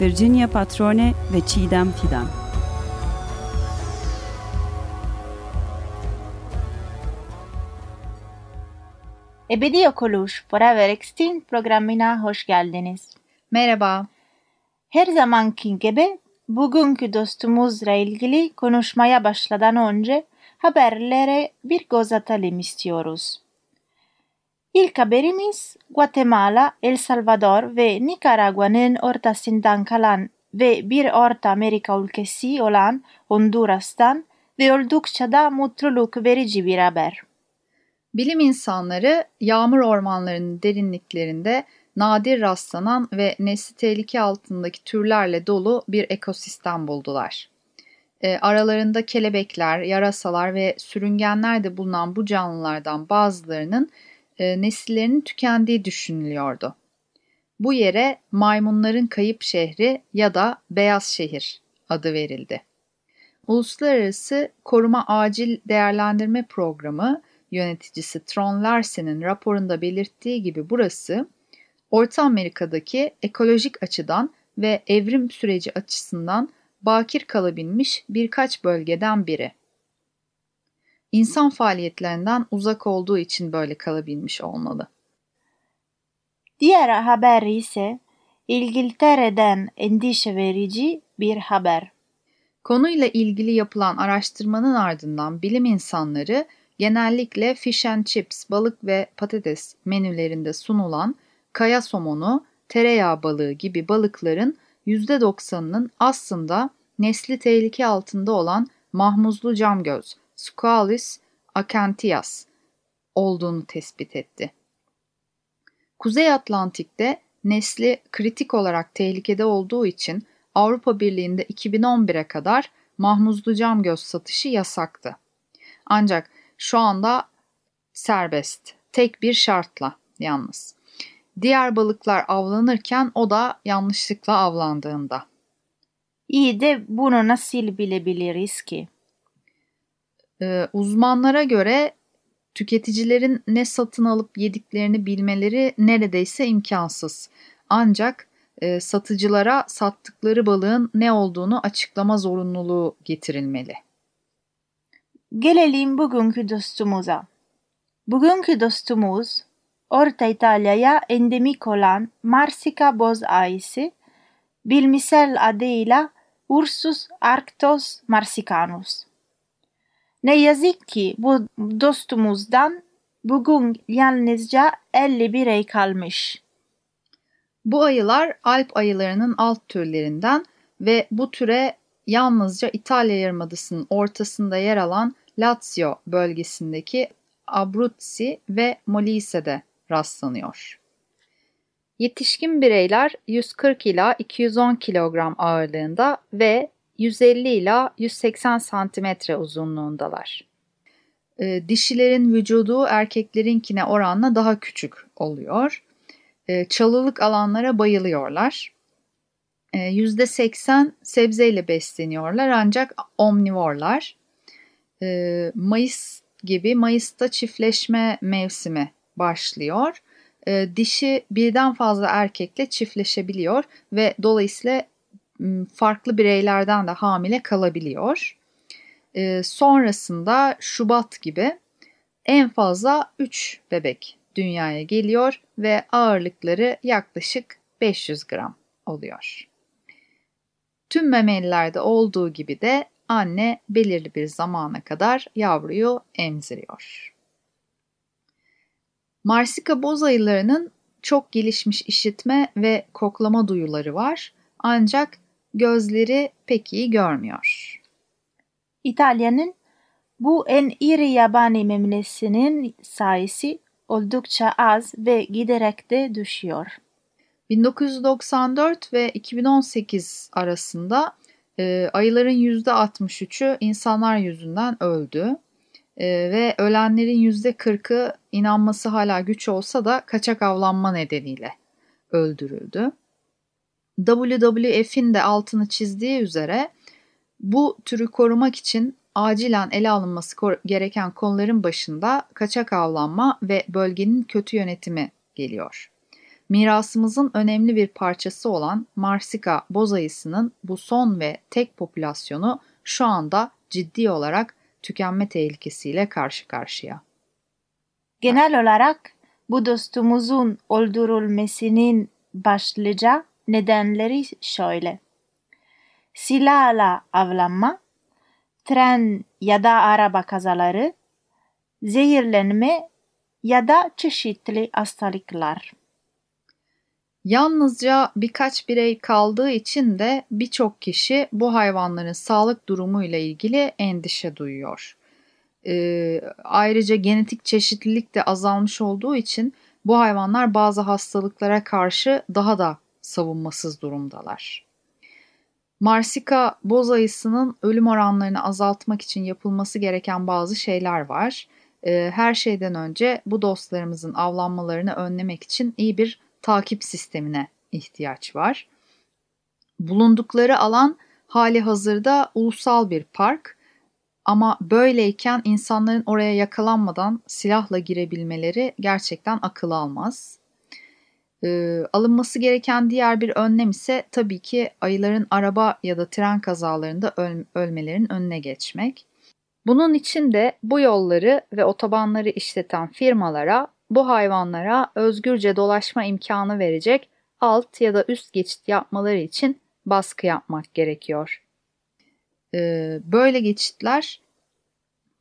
Virginia Patrone ve Çiğdem Fidan. Ebedi Yok Oluş Forever Extinct programına hoş geldiniz. Merhaba. Her zamanki gibi bugünkü dostumuzla ilgili konuşmaya başladan önce haberlere bir göz atalım istiyoruz. İlk haberimiz Guatemala, El Salvador ve Nikaragua'nın ortasından kalan ve bir Orta Amerika ülkesi olan Honduras'tan ve oldukça da mutluluk verici bir haber. Bilim insanları yağmur ormanlarının derinliklerinde nadir rastlanan ve nesli tehlike altındaki türlerle dolu bir ekosistem buldular. E, aralarında kelebekler, yarasalar ve sürüngenler de bulunan bu canlılardan bazılarının e, nesillerinin tükendiği düşünülüyordu. Bu yere maymunların kayıp şehri ya da beyaz şehir adı verildi. Uluslararası Koruma Acil Değerlendirme Programı yöneticisi Tron Larsen'in raporunda belirttiği gibi burası Orta Amerika'daki ekolojik açıdan ve evrim süreci açısından bakir kalabilmiş birkaç bölgeden biri. İnsan faaliyetlerinden uzak olduğu için böyle kalabilmiş olmalı. Diğer haber ise İngiltere'den endişe verici bir haber. Konuyla ilgili yapılan araştırmanın ardından bilim insanları genellikle fish and chips, balık ve patates menülerinde sunulan kaya somonu, tereyağı balığı gibi balıkların %90'ının aslında nesli tehlike altında olan mahmuzlu camgöz, Squalis acanthias olduğunu tespit etti. Kuzey Atlantik'te nesli kritik olarak tehlikede olduğu için Avrupa Birliği'nde 2011'e kadar mahmuzlu camgöz satışı yasaktı. Ancak şu anda serbest, tek bir şartla yalnız. Diğer balıklar avlanırken o da yanlışlıkla avlandığında. İyi de bunu nasıl bilebiliriz ki? Ee, uzmanlara göre tüketicilerin ne satın alıp yediklerini bilmeleri neredeyse imkansız. Ancak e, satıcılara sattıkları balığın ne olduğunu açıklama zorunluluğu getirilmeli. Gelelim bugünkü dostumuza. Bugünkü dostumuz Orta İtalya'ya endemik olan Marsica boz ayısı, bilmisel adıyla Ursus arctos marsicanus. Ne yazık ki bu dostumuzdan bugün yalnızca 50 birey kalmış. Bu ayılar Alp ayılarının alt türlerinden ve bu türe yalnızca İtalya Yarımadası'nın ortasında yer alan Lazio bölgesindeki Abruzzi ve Molisse'de rastlanıyor. Yetişkin bireyler 140 ila 210 kilogram ağırlığında ve 150 ila 180 santimetre uzunluğundalar. E, dişilerin vücudu erkeklerinkine oranla daha küçük oluyor. E, çalılık alanlara bayılıyorlar. E, %80 sebzeyle besleniyorlar ancak omnivorlar. E, Mayıs gibi Mayıs'ta çiftleşme mevsimi başlıyor. E, dişi birden fazla erkekle çiftleşebiliyor ve dolayısıyla farklı bireylerden de hamile kalabiliyor. E, sonrasında Şubat gibi en fazla 3 bebek dünyaya geliyor ve ağırlıkları yaklaşık 500 gram oluyor. Tüm memelilerde olduğu gibi de anne belirli bir zamana kadar yavruyu emziriyor. Marsika boz ayılarının çok gelişmiş işitme ve koklama duyuları var ancak gözleri pek iyi görmüyor. İtalya'nın bu en iri yabani memlesinin sayısı oldukça az ve giderek de düşüyor. 1994 ve 2018 arasında e, ayıların %63'ü insanlar yüzünden öldü. E, ve ölenlerin %40'ı inanması hala güç olsa da kaçak avlanma nedeniyle öldürüldü. WWF'in de altını çizdiği üzere bu türü korumak için acilen ele alınması gereken konuların başında kaçak avlanma ve bölgenin kötü yönetimi geliyor. Mirasımızın önemli bir parçası olan Marsika boz ayısının bu son ve tek popülasyonu şu anda ciddi olarak tükenme tehlikesiyle karşı karşıya. Genel olarak bu dostumuzun öldürülmesinin başlıca nedenleri şöyle. Silahla avlanma, tren ya da araba kazaları, zehirlenme ya da çeşitli hastalıklar. Yalnızca birkaç birey kaldığı için de birçok kişi bu hayvanların sağlık durumuyla ilgili endişe duyuyor. Ee, ayrıca genetik çeşitlilik de azalmış olduğu için bu hayvanlar bazı hastalıklara karşı daha da savunmasız durumdalar. Marsika boz ayısının ölüm oranlarını azaltmak için yapılması gereken bazı şeyler var. Ee, her şeyden önce bu dostlarımızın avlanmalarını önlemek için iyi bir takip sistemine ihtiyaç var. Bulundukları alan hali hazırda ulusal bir park ama böyleyken insanların oraya yakalanmadan silahla girebilmeleri gerçekten akıl almaz. Ee, alınması gereken diğer bir önlem ise tabii ki ayıların araba ya da tren kazalarında öl ölmelerinin önüne geçmek. Bunun için de bu yolları ve otobanları işleten firmalara bu hayvanlara özgürce dolaşma imkanı verecek alt ya da üst geçit yapmaları için baskı yapmak gerekiyor. Ee, böyle geçitler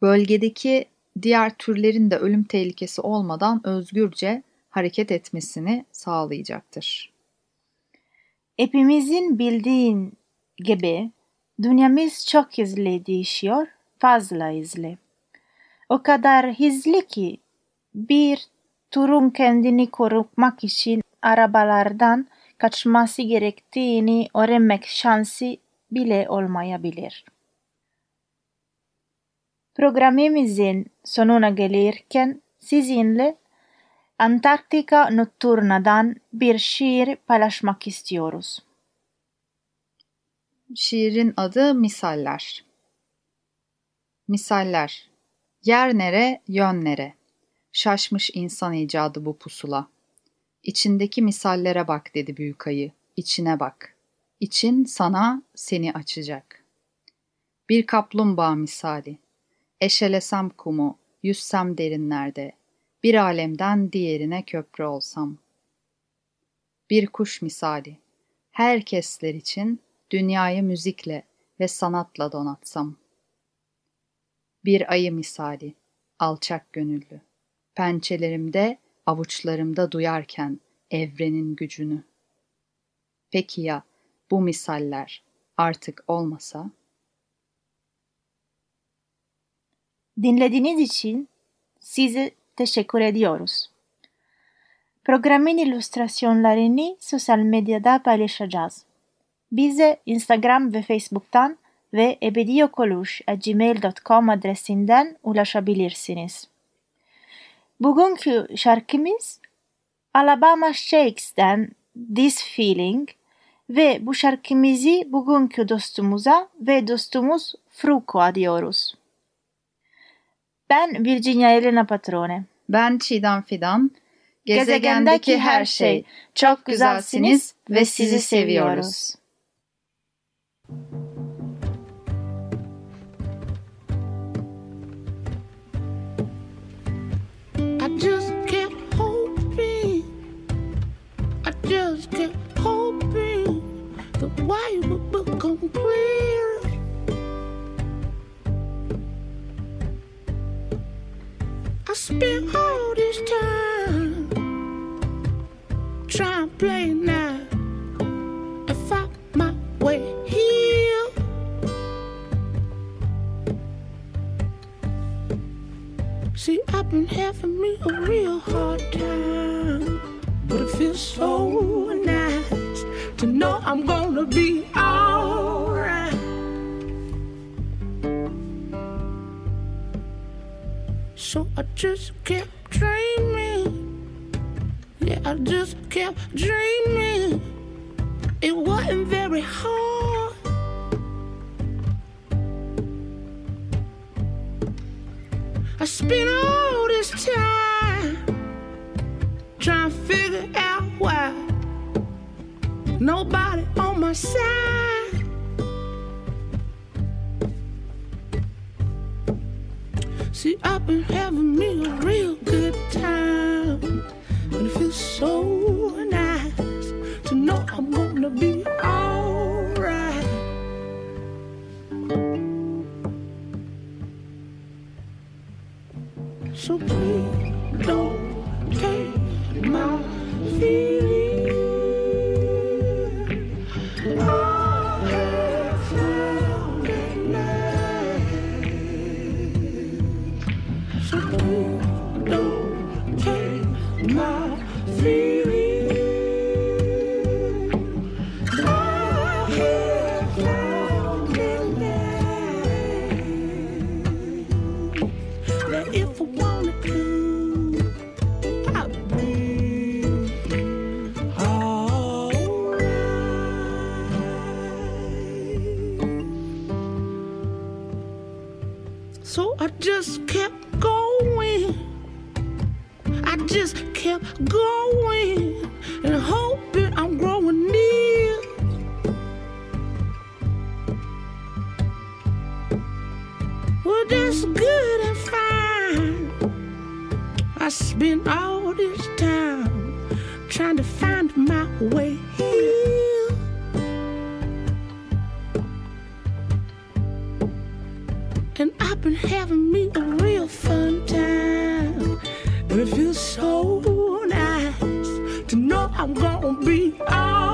bölgedeki diğer türlerin de ölüm tehlikesi olmadan özgürce hareket etmesini sağlayacaktır. Hepimizin bildiğin gibi dünyamız çok hızlı değişiyor, fazla hızlı. O kadar hızlı ki bir turun kendini korumak için arabalardan kaçması gerektiğini öğrenmek şansı bile olmayabilir. Programımızın sonuna gelirken sizinle Antarktika Nocturna'dan bir şiir paylaşmak istiyoruz. Şiirin adı Misaller. Misaller. Yer nere, yön nere? Şaşmış insan icadı bu pusula. İçindeki misallere bak dedi büyük ayı. İçine bak. İçin sana seni açacak. Bir kaplumbağa misali. Eşelesem kumu, yüzsem derinlerde, bir alemden diğerine köprü olsam. Bir kuş misali. Herkesler için dünyayı müzikle ve sanatla donatsam. Bir ayı misali. Alçak gönüllü pençelerimde, avuçlarımda duyarken evrenin gücünü. Peki ya bu misaller artık olmasa? Dinlediğiniz için size teşekkür ediyoruz. Programın illüstrasyonlarını sosyal medyada paylaşacağız. Bize Instagram ve Facebook'tan ve ebediyokoluş.gmail.com adresinden ulaşabilirsiniz. Bugünkü şarkımız Alabama Shakes'ten This Feeling ve bu şarkımızı bugünkü dostumuza ve dostumuz Fruko adiyoruz. Ben Virginia Elena Patrone. Ben Çiğdem Fidan. Gezegendeki her şey. Çok güzelsiniz ve sizi seviyoruz. just been having me a real hard time, but it feels so nice. to know I'm gonna be alright. So I just kept dreaming. Yeah, I just kept dreaming. It wasn't very hard. I spin all this time trying to figure out why nobody on my side. See, I've been having me a real good time, So I just kept going. Just kept going and hoping I'm growing near. Well, that's good and fine. I spent all this time trying to find my way here. And I've been having me a real fun feels so nice to know I'm gonna be alright.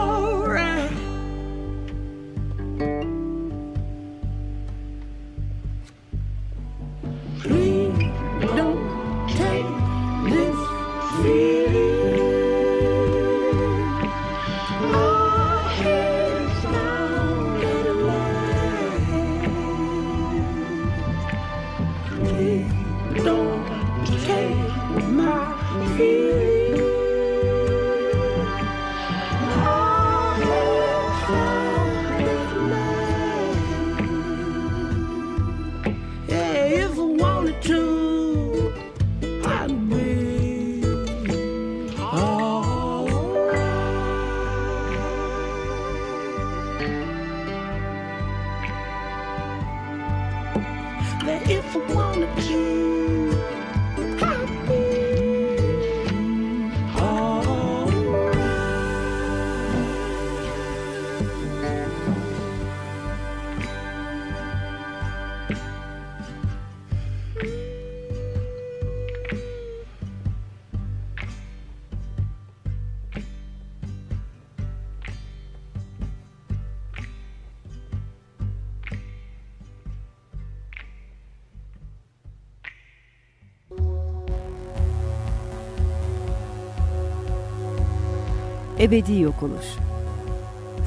Ebedi yok oluş.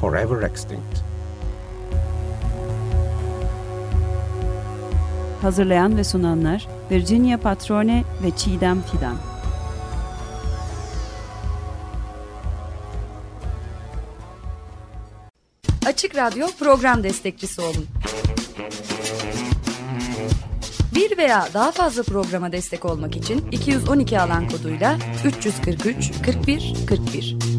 Forever extinct. Hazırlayan ve sunanlar Virginia Patrone ve Çiğdem Fidan. Açık Radyo program destekçisi olun. Bir veya daha fazla programa destek olmak için 212 alan koduyla 343 41 41